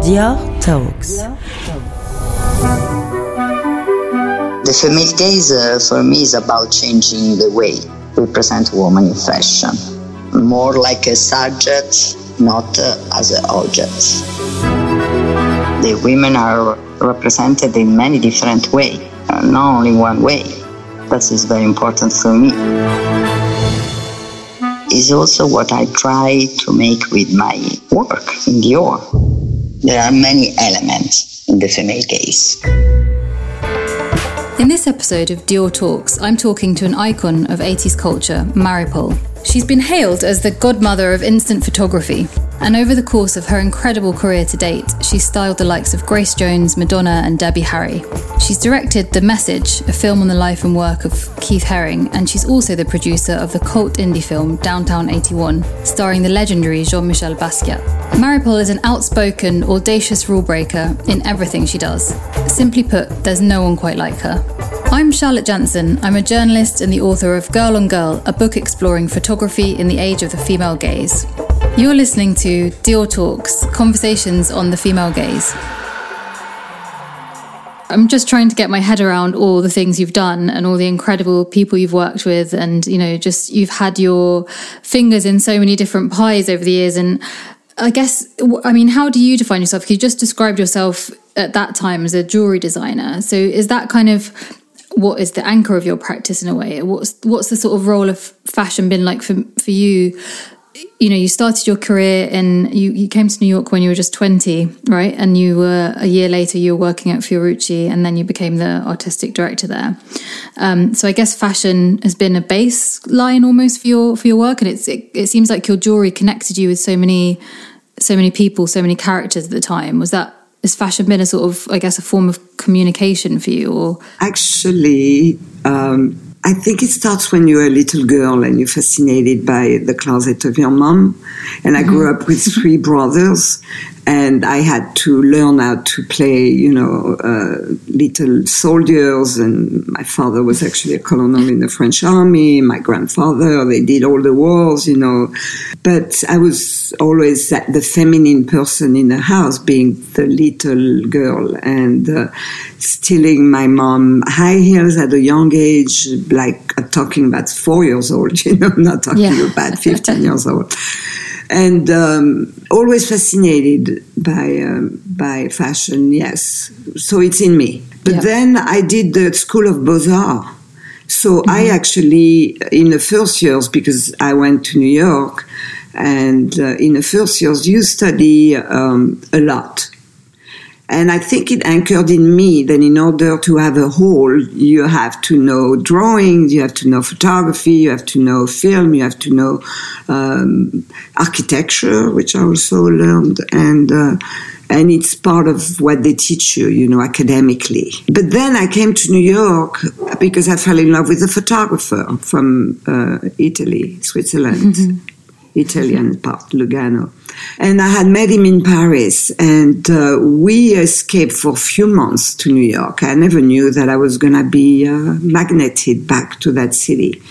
Dior Talks. The female gaze uh, for me is about changing the way we present women in fashion, more like a subject, not uh, as an object. The women are represented in many different ways, uh, not only one way. That is very important for me. Is also what I try to make with my work in Dior. There are many elements in the female gaze. In this episode of Dior Talks, I'm talking to an icon of 80s culture, Maripol. She's been hailed as the godmother of instant photography, and over the course of her incredible career to date, she's styled the likes of Grace Jones, Madonna, and Debbie Harry. She's directed The Message, a film on the life and work of Keith Haring, and she's also the producer of the cult indie film Downtown 81, starring the legendary Jean Michel Basquiat. Maripol is an outspoken, audacious rule breaker in everything she does. Simply put, there's no one quite like her. I'm Charlotte Jansen. I'm a journalist and the author of Girl on Girl, a book exploring photography in the age of the female gaze. You're listening to Dior Talks, conversations on the female gaze. I'm just trying to get my head around all the things you've done and all the incredible people you've worked with. And, you know, just you've had your fingers in so many different pies over the years. And I guess, I mean, how do you define yourself? You just described yourself at that time as a jewelry designer. So is that kind of what is the anchor of your practice in a way? What's what's the sort of role of fashion been like for for you you know, you started your career and you, you came to New York when you were just 20, right? And you were a year later, you were working at Fiorucci and then you became the artistic director there. Um, so I guess fashion has been a baseline almost for your, for your work. And it's, it, it seems like your jewelry connected you with so many, so many people, so many characters at the time. Was that, has fashion been a sort of, I guess, a form of communication for you or? Actually, um, I think it starts when you're a little girl and you're fascinated by the closet of your mom. And I grew mm-hmm. up with three brothers, and I had to learn how to play, you know, uh, little soldiers. And my father was actually a colonel in the French army. My grandfather, they did all the wars, you know. But I was always the feminine person in the house, being the little girl and uh, stealing my mom high heels at a young age, like uh, talking about four years old, you know, not talking yeah. about 15 years old and um, always fascinated by um, by fashion. Yes, so it's in me. But yeah. then I did the School of Beaux Arts. So mm-hmm. I actually, in the first years, because I went to New York, and uh, in the first years, you study um, a lot. And I think it anchored in me that in order to have a whole, you have to know drawings, you have to know photography, you have to know film, you have to know um, architecture, which I also learned, and uh, and it's part of what they teach you, you know, academically. But then I came to New York because I fell in love with a photographer from uh, Italy, Switzerland, mm-hmm. Italian part, Lugano and I had met him in Paris, and uh, we escaped for a few months to New York. I never knew that I was going to be uh, magneted back to that city.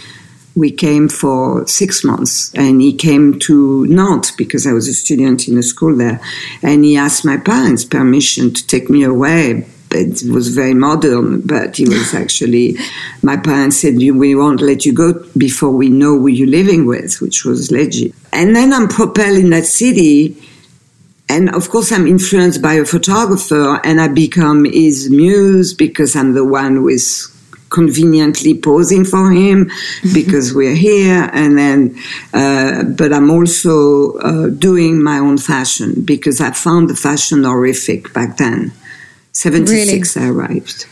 We came for six months, and he came to Nantes because I was a student in a school there, and he asked my parents' permission to take me away it was very modern, but he was actually, my parents said, we won't let you go before we know who you're living with, which was legit. And then I'm propelled in that city. And of course, I'm influenced by a photographer and I become his muse because I'm the one who is conveniently posing for him because we're here and then uh, but i'm also uh, doing my own fashion because i found the fashion horrific back then 76 really? I arrived.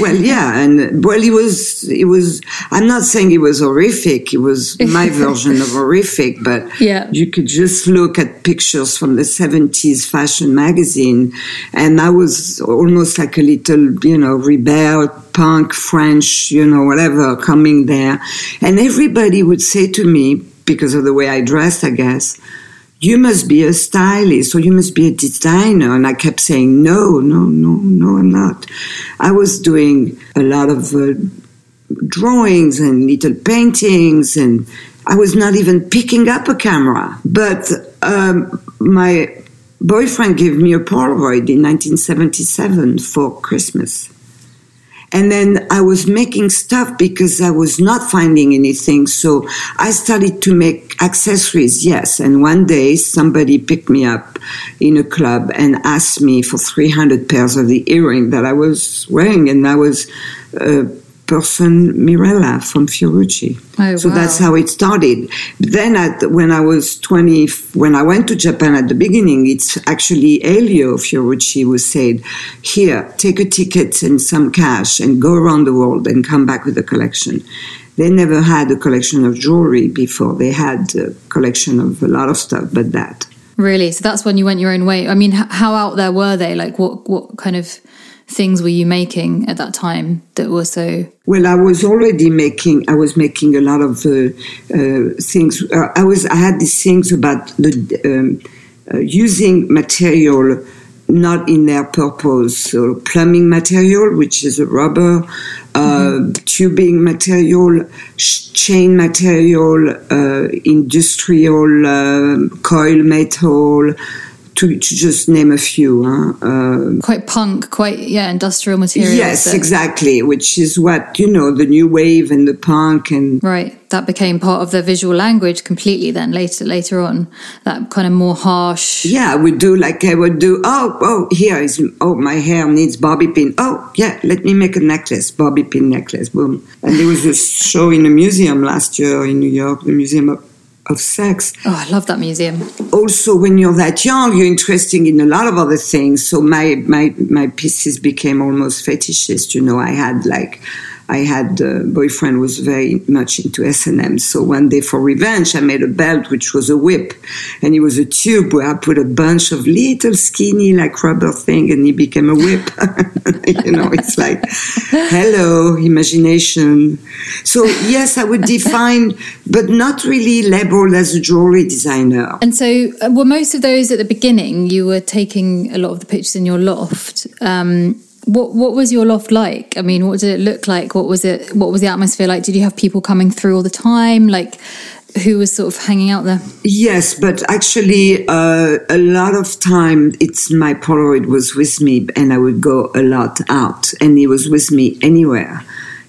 Well, yeah, and well, it was, it was. I'm not saying it was horrific. It was my version of horrific, but yeah. you could just look at pictures from the 70s fashion magazine, and I was almost like a little, you know, rebel, punk, French, you know, whatever, coming there, and everybody would say to me because of the way I dressed, I guess you must be a stylist or you must be a designer. And I kept saying, no, no, no, no, I'm not. I was doing a lot of uh, drawings and little paintings and I was not even picking up a camera. But um, my boyfriend gave me a Polaroid in 1977 for Christmas. And then I was making stuff because I was not finding anything. So I started to make accessories, yes. And one day somebody picked me up in a club and asked me for 300 pairs of the earring that I was wearing. And I was, uh, person Mirella from Fiorucci. Oh, so wow. that's how it started. Then at, when I was 20, when I went to Japan at the beginning, it's actually Elio Fiorucci who said, here, take a ticket and some cash and go around the world and come back with a collection. They never had a collection of jewelry before. They had a collection of a lot of stuff, but that. Really? So that's when you went your own way. I mean, how out there were they? Like, what what kind of things were you making at that time that were so? Well, I was already making. I was making a lot of uh, uh, things. Uh, I was. I had these things about the um, uh, using material not in their purpose. So plumbing material, which is a rubber, uh, tubing material, sh- chain material, uh, industrial uh, coil metal. To, to just name a few. Huh? Uh, Quite punk, quite yeah, industrial materials. Yes, that- exactly. Which is what you know, the new wave and the punk and Right, that became part of their visual language completely. Then later, later on, that kind of more harsh. yeah, I would do like I would do. Oh, oh, here is oh, my hair needs bobby pin. Oh, yeah, let me make a necklace, bobby pin necklace. Boom. And there was a show in a museum last year in New York, the Museum of, of Sex. Oh, I love that museum. also when you're that young you're interested in a lot of other things so my my my pieces became almost fetishist you know i had like I had a boyfriend was very much into S&M. So one day for revenge, I made a belt which was a whip, and it was a tube where I put a bunch of little skinny like rubber thing, and it became a whip. you know, it's like, hello, imagination. So yes, I would define, but not really labeled as a jewelry designer. And so, uh, were most of those at the beginning? You were taking a lot of the pictures in your loft. Um, what what was your loft like? I mean, what did it look like? What was it? What was the atmosphere like? Did you have people coming through all the time? Like, who was sort of hanging out there? Yes, but actually, uh, a lot of time it's my Polaroid was with me, and I would go a lot out, and he was with me anywhere.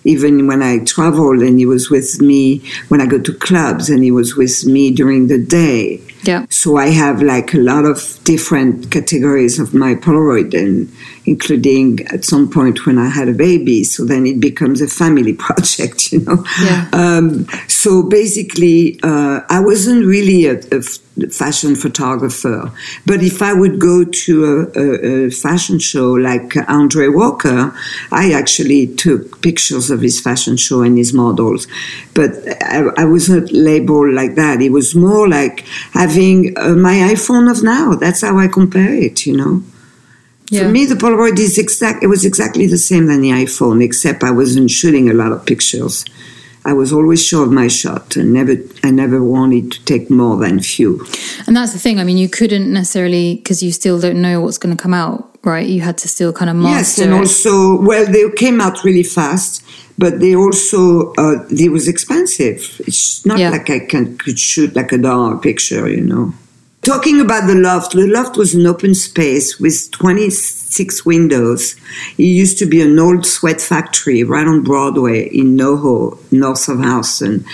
Even when I traveled, and he was with me when I go to clubs, and he was with me during the day. Yeah. So I have like a lot of different categories of my Polaroid, and including at some point when I had a baby. So then it becomes a family project, you know. Yeah. Um, so basically, uh, I wasn't really a fashion photographer, but if I would go to a, a, a fashion show like Andre Walker, I actually took pictures of his fashion show and his models. But I, I wasn't labeled like that. It was more like having uh, my iPhone of now. That's how I compare it, you know. Yeah. For me, the Polaroid is exact. It was exactly the same than the iPhone, except I wasn't shooting a lot of pictures. I was always sure of my shot, and never, I never wanted to take more than few. And that's the thing. I mean, you couldn't necessarily because you still don't know what's going to come out, right? You had to still kind of Yes, master and it. also, well, they came out really fast, but they also, uh, they was expensive. It's not Yeah. like I can could shoot like a dollar picture, you know. Talking about the loft, the loft was an open space with 26 windows. It used to be an old sweat factory right on Broadway in NoHo, north of Houston.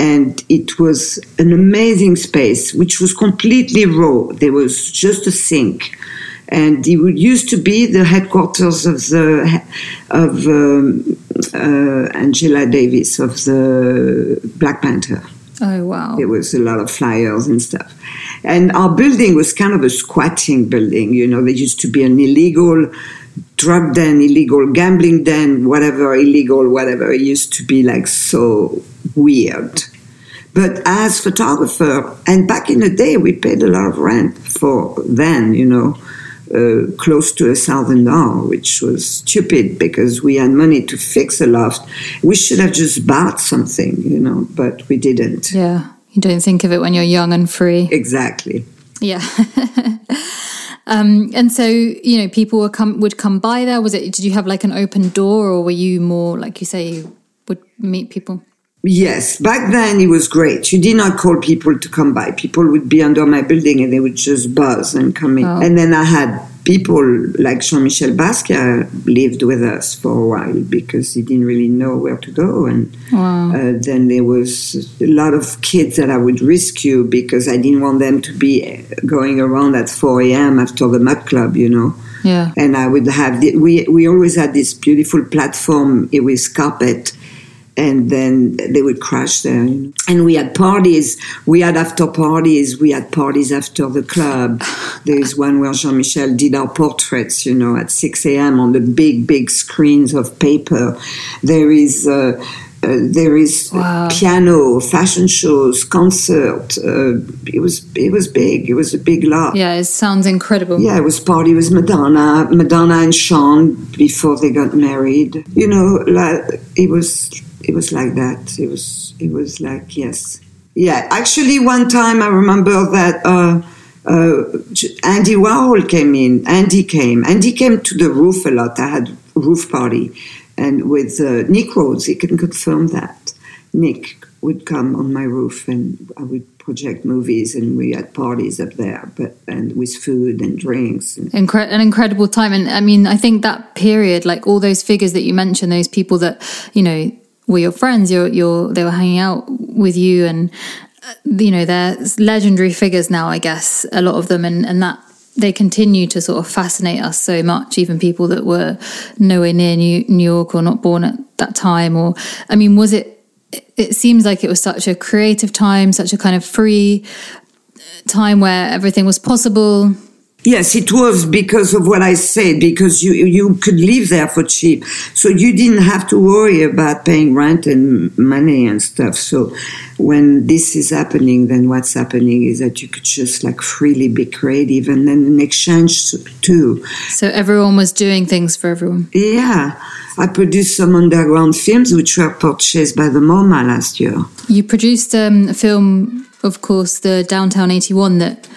And it was an amazing space, which was completely raw. There was just a sink and it used to be the headquarters of the of um, uh, Angela Davis of the Black Panther. Oh wow. There was a lot of flyers and stuff, and our building was kind of a squatting building. You know, there used to be an illegal drug den, illegal gambling den, whatever illegal, whatever. It used to be like so weird. But as photographer, and back in the day, we paid a lot of rent for then, you know, uh, close to a thousand dollars, which was stupid because we had money to fix a loft. We should have just bought something, you know, but we didn't. yeah. You don't think of it when you're young and free. Exactly. Yeah. um, and so, you know, people would come would come by there. Was it did you have like an open door or were you more like you say you would meet people? Yes, back then it was great. You did not call people to come by. People would be under my building and they would just buzz and come in. Oh. And then I had people like Jean-Michel Basquiat lived with us for a while because he didn't really know where to go. And Wow. uh, then there was a lot of kids that I would rescue because I didn't want them to be going around at 4 a.m. after the Mud Club, you know Yeah. and I would have the, we we always had this beautiful platform with carpet, and then they would crash there. you know. And we had parties. We had after parties. We had parties after the club. There is one where Jean Michel did our portraits, you know, at six a.m. on the big big screens of paper. There is. Uh, uh, there is Wow. piano, fashion shows, concert. Uh, it was it was big. It was a big lot. Yeah, it sounds incredible. Yeah, it was party with Madonna, Madonna and Sean before they got married. You know, like it was, it was like that. It was, it was like yes, yeah. Actually, one time I remember that uh, uh, Andy Warhol came in. Andy came. Andy came to the roof a lot. I had roof party, and with uh, Nick Rhodes, he can confirm that. Nick would come on my roof, and I would project movies, and we had parties up there, but and with food and drinks. And, Incre- an incredible time and i mean i think that period like all those figures that you mentioned those people that you know were your friends you're, you're they were hanging out with you and uh, you know they're legendary figures now i guess a lot of them. And and that they continue to sort of fascinate us so much even people that were nowhere near new, new york or not born at that time. Or i mean was it it seems like it was such a creative time such a kind of free time where everything was possible Yes, it was because of what I said, because you, you could live there for cheap. So you didn't have to worry about paying rent and money and stuff. So when this is happening, then what's happening is that you could just like freely be creative and then in exchange too. So everyone was doing things for everyone. Yeah. I produced some underground films which were purchased by the MoMA last year. You produced um, a film, of course, the Downtown 81 that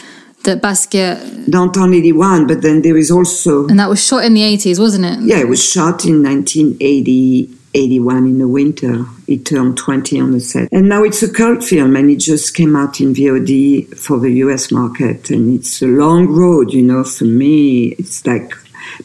that Basquiat, Downtown 81, but then there is also and that was shot in the 80s, wasn't it? Yeah, it was shot in 1980, 81 in the winter. It turned 20 on the set. And now it's a cult film and it just came out in VOD for the US market. And it's a long road, you know, for me. It's like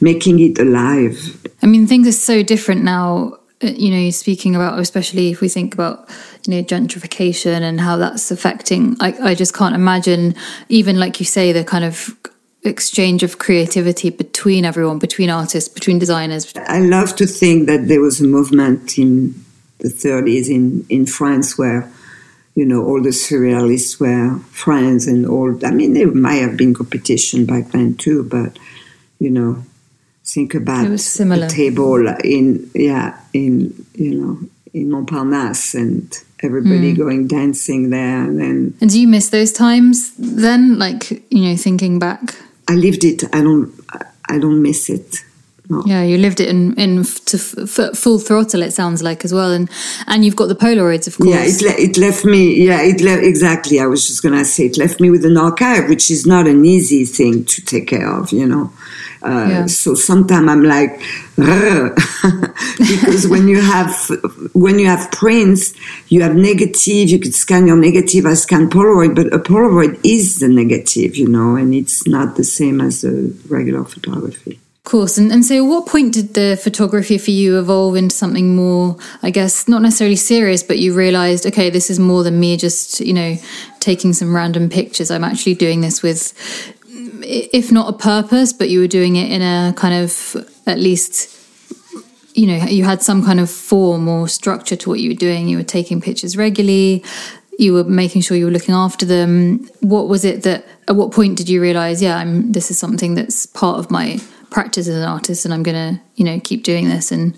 making it alive. I mean, things are so different now. Uh, You know, speaking about, especially if we think about, you know, gentrification and how that's affecting. I, I just can't imagine, even like you say, the kind of exchange of creativity between everyone, between artists, between designers. I love to think that there was a movement in the 30s in, in France where, you know, all the surrealists were friends and all. I mean, there might have been competition back then too, but, you know, think about It was similar. the table in, yeah, in, you know, in Montparnasse and everybody mm. going dancing there. And then And do you miss those times then? Like, you know, thinking back? I lived it. I don't, I don't miss it. No. Yeah, you lived it in in to f- f- full throttle. It sounds like as well, and and you've got the Polaroids, of course. Yeah, it, le- it left me. Yeah, it le- exactly. I was just gonna say it left me with an archive, which is not an easy thing to take care of. You know, uh, Yeah. so sometimes I'm like, because when you have when you have prints, you have negative. You could scan your negative. I scan Polaroid, but a Polaroid is the negative. You know, and it's not the same as a regular photography. Of course. And, and so, at what point did the photography for you evolve into something more, I guess, not necessarily serious, but you realized, okay, this is more than me just, you know, taking some random pictures. I'm actually doing this with, if not a purpose, but you were doing it in a kind of, at least, you know, you had some kind of form or structure to what you were doing. You were taking pictures regularly. You were making sure you were looking after them. What was it that? At what point did you realize? Yeah, I'm. This is something that's part of my practice as an artist, and I'm gonna, you know, keep doing this and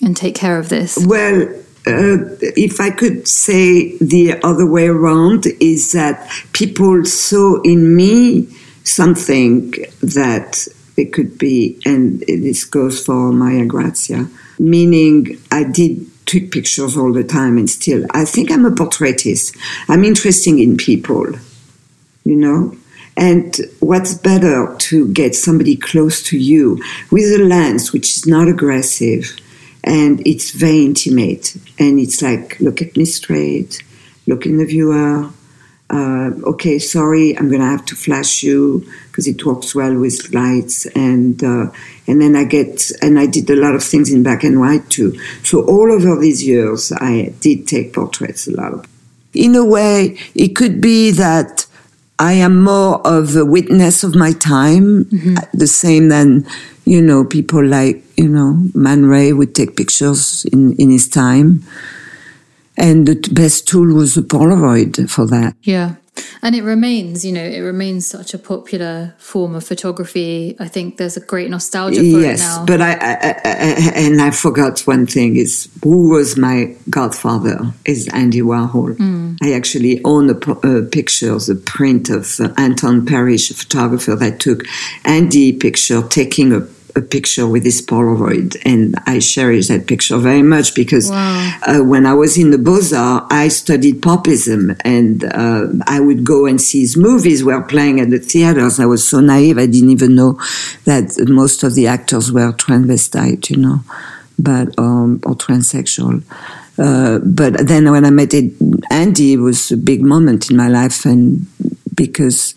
and take care of this. Well, uh, if I could say the other way around, is that people saw in me something that it could be, and this goes for Maria Grazia, meaning I did took pictures all the time and still I think I'm a portraitist. I'm interested in people, you know? And what's better to get somebody close to you with a lens which is not aggressive and it's very intimate. And it's like, look at me straight, look in the viewer. Uh, okay, sorry, I'm gonna have to flash you because it works well with lights, and uh, and then I get and I did a lot of things in black and white too. So all over these years, I did take portraits a lot. In a way, it could be that I am more of a witness of my time, mm-hmm. the same than you know people like you know Man Ray would take pictures in in his time, and the best tool was the Polaroid for that. Yeah. And it remains, you know, it remains such a popular form of photography. I think there's a great nostalgia for yes, it now. Yes, but I, I, I, and I forgot one thing is who was my godfather is Andy Warhol. Mm. I actually own a, a picture, the print of uh, Anton Perich, a photographer that took Andy picture taking a a picture with this Polaroid, and I cherish that picture very much because wow. uh, when I was in the Beaux-Arts, I studied popism, and uh, I would go and see his movies were playing at the theaters. I was so naive; I didn't even know that most of the actors were transvestite, you know, but um, or transsexual. Uh, but then when I met Andy, it was a big moment in my life, and because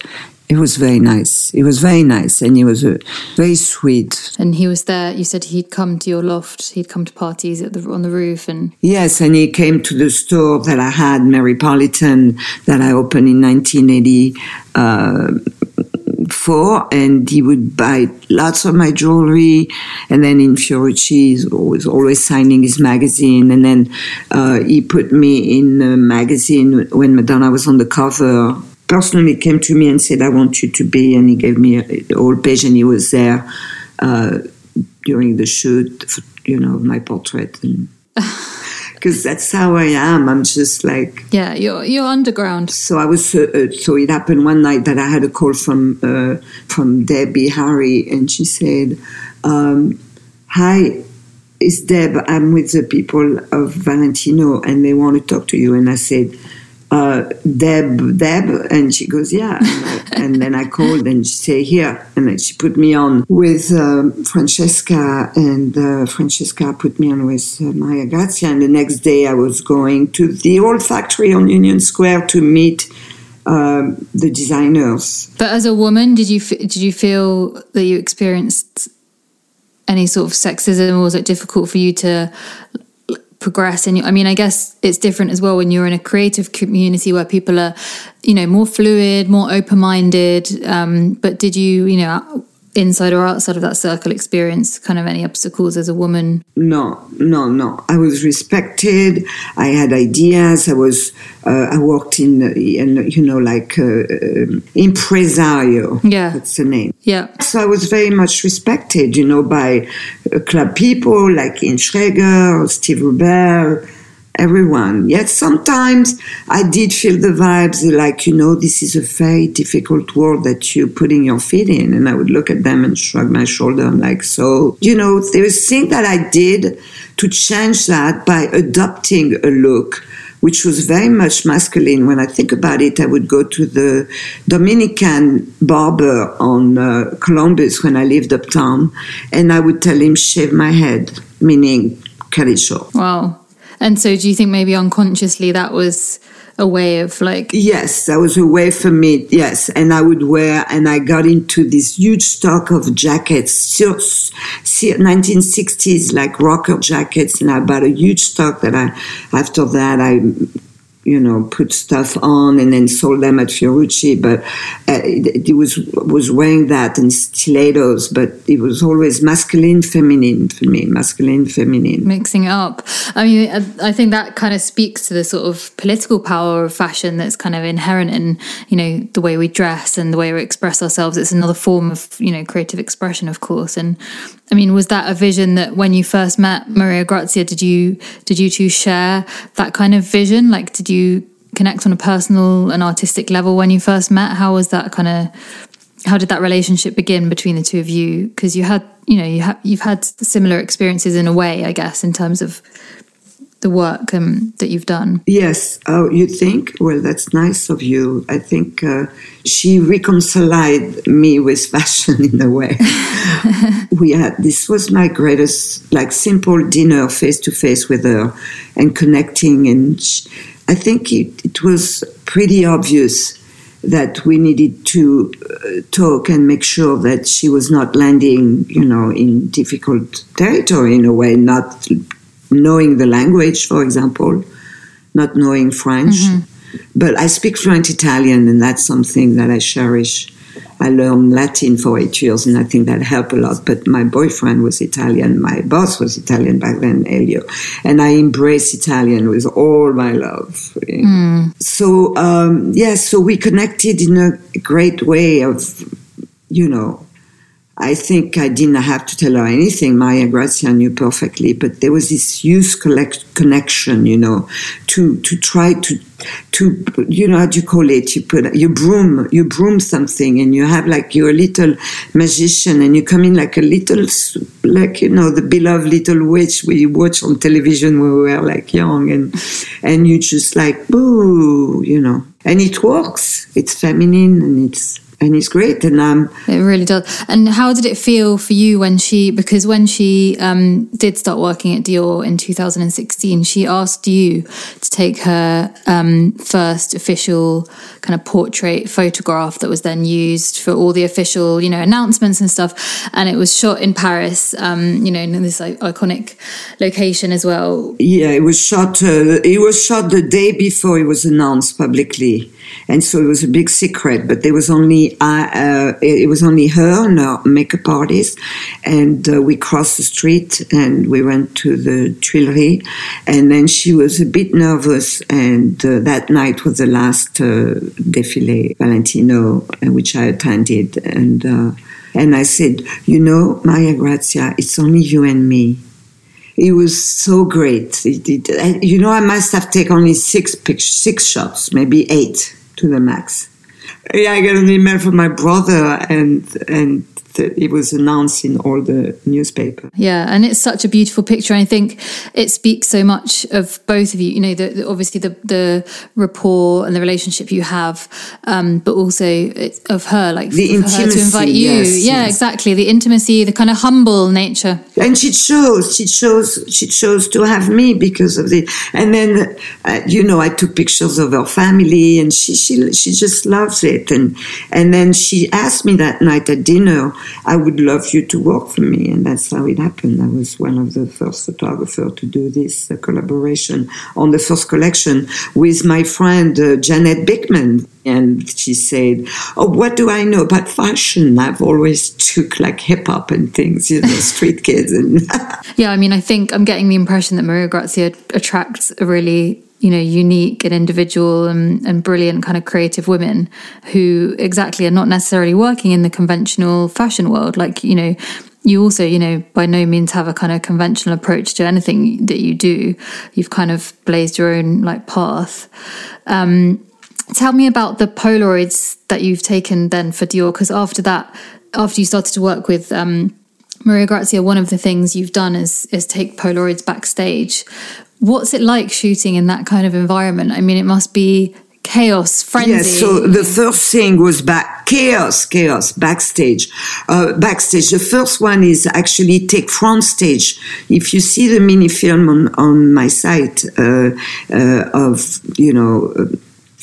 it was very nice. It was very nice, and he was uh, very sweet. And he was there. You said he'd come to your loft. He'd come to parties the, on the roof, and yes, and he came to the store that I had, Maripolitan, that I opened in 1984, uh, and he would buy lots of my jewelry. And then in Fiorucci, he was always signing his magazine. And then uh, he put me in a magazine when Madonna was on the cover personally came to me and said, I want you to be, and he gave me a, whole page, and he was there uh, during the shoot, you know, my portrait. Because that's how I am. I'm just like yeah, you're you're underground. So I was uh, uh, so it happened one night that I had a call from uh, from Debbie Harry, and she said, um, "Hi, it's Deb. I'm with the people of Valentino, and they want to talk to you." And I said uh, Deb, Deb, and she goes, yeah. And, then I called and she said, here. And then she put me on with uh, Francesca, and uh, Francesca put me on with uh, Maria Grazia. And the next day I was going to the old factory on Union Square to meet um, the designers. But as a woman, did you did you feel that you experienced any sort of sexism, or was it difficult for you to progress and i mean i guess it's different as well when you're in a creative community where people are you know more fluid more open-minded um, but did you you know inside or outside of that circle experience kind of any obstacles as a woman? No no no. I was respected. I had ideas. I was uh, i worked in, in you know like uh, uh, impresario. Yeah. That's the name. Yeah. So i was very much respected you know by uh, club people like Ian Schrager steve rubell everyone. Yet sometimes I did feel the vibes like, you know, this is a very difficult world that you're putting your feet in. And I would look at them and shrug my shoulder. I'm like, so, you know, there was thing that I did to change that by adopting a look which was very much masculine. When I think about it, I would go to the Dominican barber on uh, Columbus when I lived uptown, and I would tell him, shave my head, meaning cut it short. Wow. And so, do you think maybe unconsciously that was a way of like? Yes, that was a way for me. Yes, and I would wear, and I got into this huge stock of jackets, 1960s like rocker jackets, and I bought a huge stock that I. After that, I you know, put stuff on and then sold them at Fiorucci. But uh, it, was was wearing that and stilettos, but it was always masculine, feminine for me, masculine, feminine. Mixing it up. I mean, I think that kind of speaks to the sort of political power of fashion that's kind of inherent in, you know, the way we dress and the way we express ourselves. It's another form of, you know, creative expression, of course. And I mean, was that a vision that when you first met Maria Grazia, did you did you two share that kind of vision? Like, did you connect on a personal and artistic level when you first met? How was that kind of? How did that relationship begin between the two of you? Because you had, you know, you have you've had similar experiences in a way, I guess, in terms of the work um, that you've done. Yes. Oh, you think? Well, that's nice of you. I think uh, she reconciled me with fashion in a way. we had this was my greatest, like, simple dinner face to face with her and connecting. And she, I think it, it was pretty obvious that we needed to uh, talk and make sure that she was not landing, you know, in difficult territory in a way, not knowing the language, for example, not knowing French. Mm-hmm. But I speak fluent Italian, and that's something that I cherish. I learned Latin for eight years, and I think that helped a lot. But my boyfriend was Italian, my boss was Italian back then, Elio, and I embrace Italian with all my love. Mm. So um, yes, yeah, so we connected in a great way of, you know, I think I didn't have to tell her anything. Maria Grazia knew perfectly, but there was this youth collect- connection, you know, to to try to to you know how do you call it? You put you broom you broom something, and you have like you're a little magician, and you come in like a little like you know the beloved little witch we watch on television when we were like young, and and you just like boo, you know, and it works. It's feminine and it's and it's great. And um, it really does. And how did it feel for you when she? Because when she um, did start working at Dior in 2016, she asked you to take her um, first official kind of portrait photograph that was then used for all the official, you know, announcements and stuff. And it was shot in Paris, um, you know, in this like, iconic location as well. Yeah, it was shot. Uh, it was shot the day before it was announced publicly and so it was a big secret. But there was only uh, uh, it was only her and her makeup artist, and uh, we crossed the street and we went to the Tuileries, and then she was a bit nervous, and uh, that night was the last uh, défilé Valentino, uh, which I attended, and. and I said, you know, Maria Grazia, it's only you and me it was so great. You know, I must have taken only six pictures, six shots, maybe eight to the max. Yeah, I got an email from my brother, and and it was announced in all the newspaper. Yeah, and it's such a beautiful picture. I think it speaks so much of both of you. You know, the, the, obviously the the rapport and the relationship you have, um, but also of her, like the intimacy, to invite you. Yes, yeah, yes. exactly. The intimacy, the kind of humble nature. And she chose. She chose. She chose to have me because of the. And then, uh, you know, I took pictures of her family, and she she she just loves it. And and then she asked me that night at dinner I would love you to work for me. And that's how it happened. I was one of the first photographers to do this uh, collaboration on the first collection with my friend uh, Janette Beckman. And she said, Oh, what do I know about fashion? I've always took like hip hop and things, you know, street kids. And yeah, I mean, I think I'm getting the impression that Maria Grazia attracts a really you know unique and individual and, and brilliant kind of creative women who exactly are not necessarily working in the conventional fashion world. Like you know you also you know by no means have a kind of conventional approach to anything that you do. You've kind of blazed your own like path. Um, tell me about the polaroids that you've taken then for dior because after that after you started to work with um, Maria Grazia, one of the things you've done is is take Polaroids backstage. What's it like shooting in that kind of environment? I mean, it must be chaos, frenzy. Yes, so the first thing was back chaos, chaos backstage. Uh, backstage, the first one is actually take front stage. If you see the mini film on on my site uh, uh, of you know.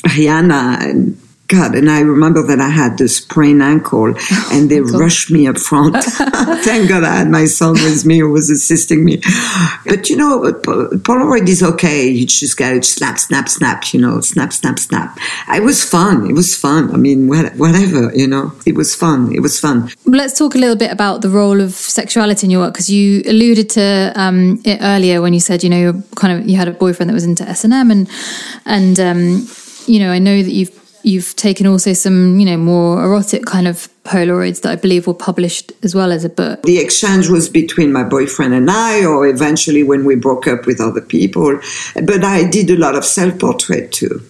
Rihanna and God, and I remember that I had the sprained ankle and they oh rushed me up front. Thank God I had my son with me who was assisting me. But you know, Polaroid is okay. You just got to snap, snap, snap, you know, snap, snap, snap. It was fun. It was fun. I mean, whatever, you know, it was fun. It was fun. Let's talk a little bit about the role of sexuality in your work because you alluded to um, it earlier when you said, you know, you're kind of, you had a boyfriend that was into S&M and, and, um, you know, I know that you've you've taken also some, you know, more erotic kind of Polaroids that I believe were published as well as a book. The exchange was between my boyfriend and I, or eventually when we broke up with other people. But I did a lot of self portrait too.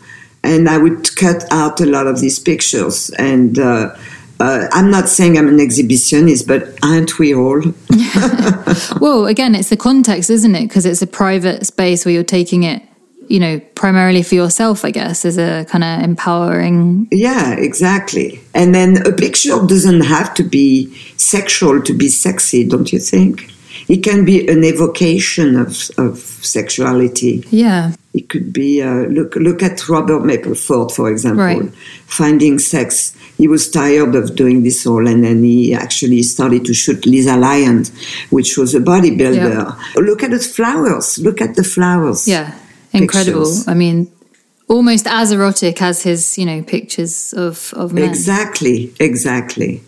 And I would cut out a lot of these pictures and, uh, uh, I'm not saying I'm an exhibitionist, but aren't we all? well, again, it's the context, isn't it? Because it's a private space where you're taking it, you know, primarily for yourself, I guess, as a kind of empowering. Yeah, exactly. And then a picture doesn't have to be sexual to be sexy, don't you think? It can be an evocation of, of sexuality. Yeah. It could be uh, look look at Robert Mapplethorpe, for example, Right. finding sex. He was tired of doing this all, and then he actually started to shoot Lisa Lyons, which was a bodybuilder. Look at the flowers. Look at the flowers. Yeah. Incredible. Pictures. I mean, almost as erotic as his, you know, pictures of, of men. Exactly, exactly.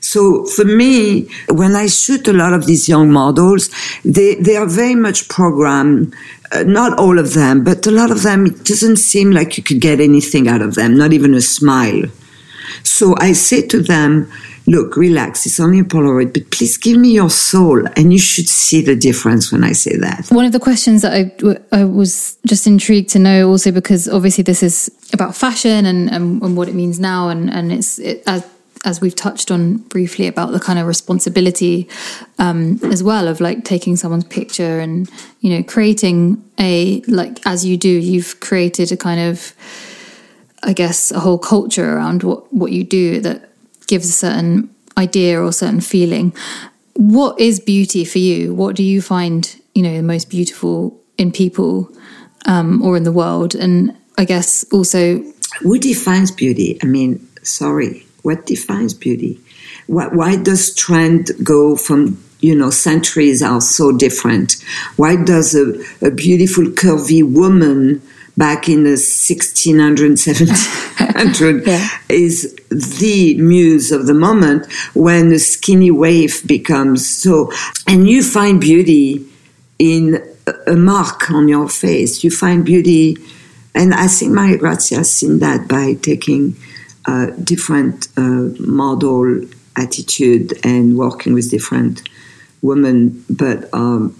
So for me, when I shoot a lot of these young models, they, they are very much programmed. Uh, not all of them, but a lot of them, it doesn't seem like you could get anything out of them, not even a smile. So I say to them, look, relax, it's only a Polaroid, but please give me your soul. And you should see the difference when I say that. One of the questions that I, I was just intrigued to know also because obviously this is about fashion and, and, and what it means now and, and it's it, as, as we've touched on briefly about the kind of responsibility um, as well of like taking someone's picture and you know creating a like as you do you've created a kind of I guess a whole culture around what what you do that gives a certain idea or certain feeling. What is beauty for you? What do you find you know the most beautiful in people um, or in the world? And I guess also Who defines beauty? I mean, sorry, what defines beauty? Why, why does trend go from, you know, centuries are so different? Why does a, a beautiful curvy woman back in the 1600, 1700 Yeah. is the muse of the moment when the skinny waif becomes so, and you find beauty in a- a mark on your face. You find beauty, and I think Maria Grazia has seen that by taking uh, different uh, model attitude and working with different women. But um,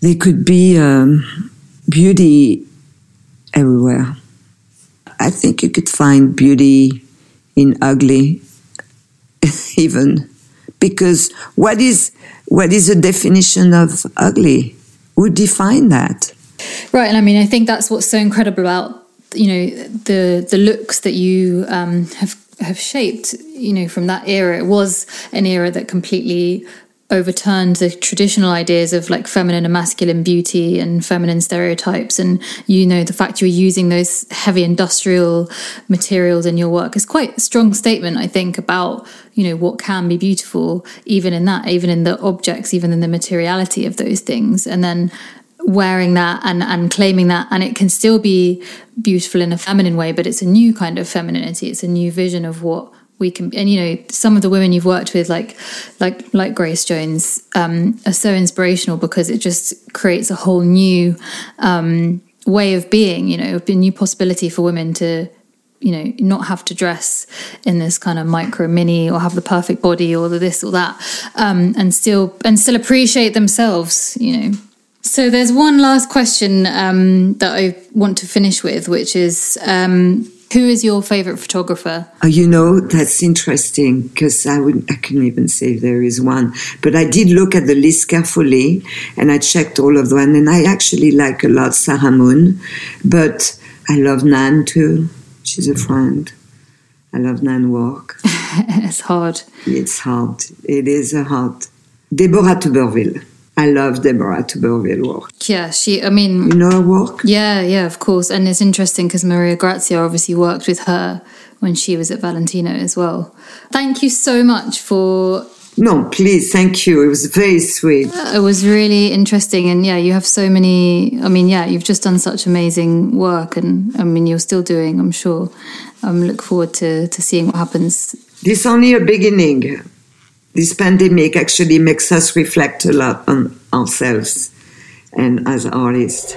there could be um, beauty everywhere. I think you could find beauty in ugly, even because what is what is the definition of ugly? Who define that? Right, and I mean, I think that's what's so incredible about you know the the looks that you um, have have shaped. You know, from that era, it was an era that completely overturned the traditional ideas of like feminine and masculine beauty and feminine stereotypes. And you know the fact you're using those heavy industrial materials in your work is quite a strong statement i think about you know what can be beautiful even in that even in the objects even in the materiality of those things. And then wearing that and and claiming that and it can still be beautiful in a feminine way but it's a new kind of femininity. It's a new vision of what we can and you know some of the women you've worked with like like like grace jones um, are so inspirational because it just creates a whole new um, way of being you know a new possibility for women to you know not have to dress in this kind of micro mini or have the perfect body or the this or that um, and still and still appreciate themselves you know. So there's one last question um, that I want to finish with, which is um, who is your favorite photographer? Uh, you know, that's interesting because I would I couldn't even say there is one, but I did look at the list carefully and I checked all of them, and I actually like a lot Sarah Moon, but I love Nan too. She's a friend. I love Nan work. it's hard. It's hard. It is a hard. Deborah Turbeville. I love Deborah Turbeville work. Yeah, she. I mean, You know her work? yeah, yeah, of course. And it's interesting because Maria Grazia obviously worked with her when she was at Valentino as well. Thank you so much for. No, please, thank you. It was very sweet. It was really interesting, and yeah, you have so many. I mean, yeah, you've just done such amazing work, and I mean, you're still doing. I'm sure. I'm look forward to to seeing what happens. This is only a beginning. This pandemic actually makes us reflect a lot on ourselves and as artists.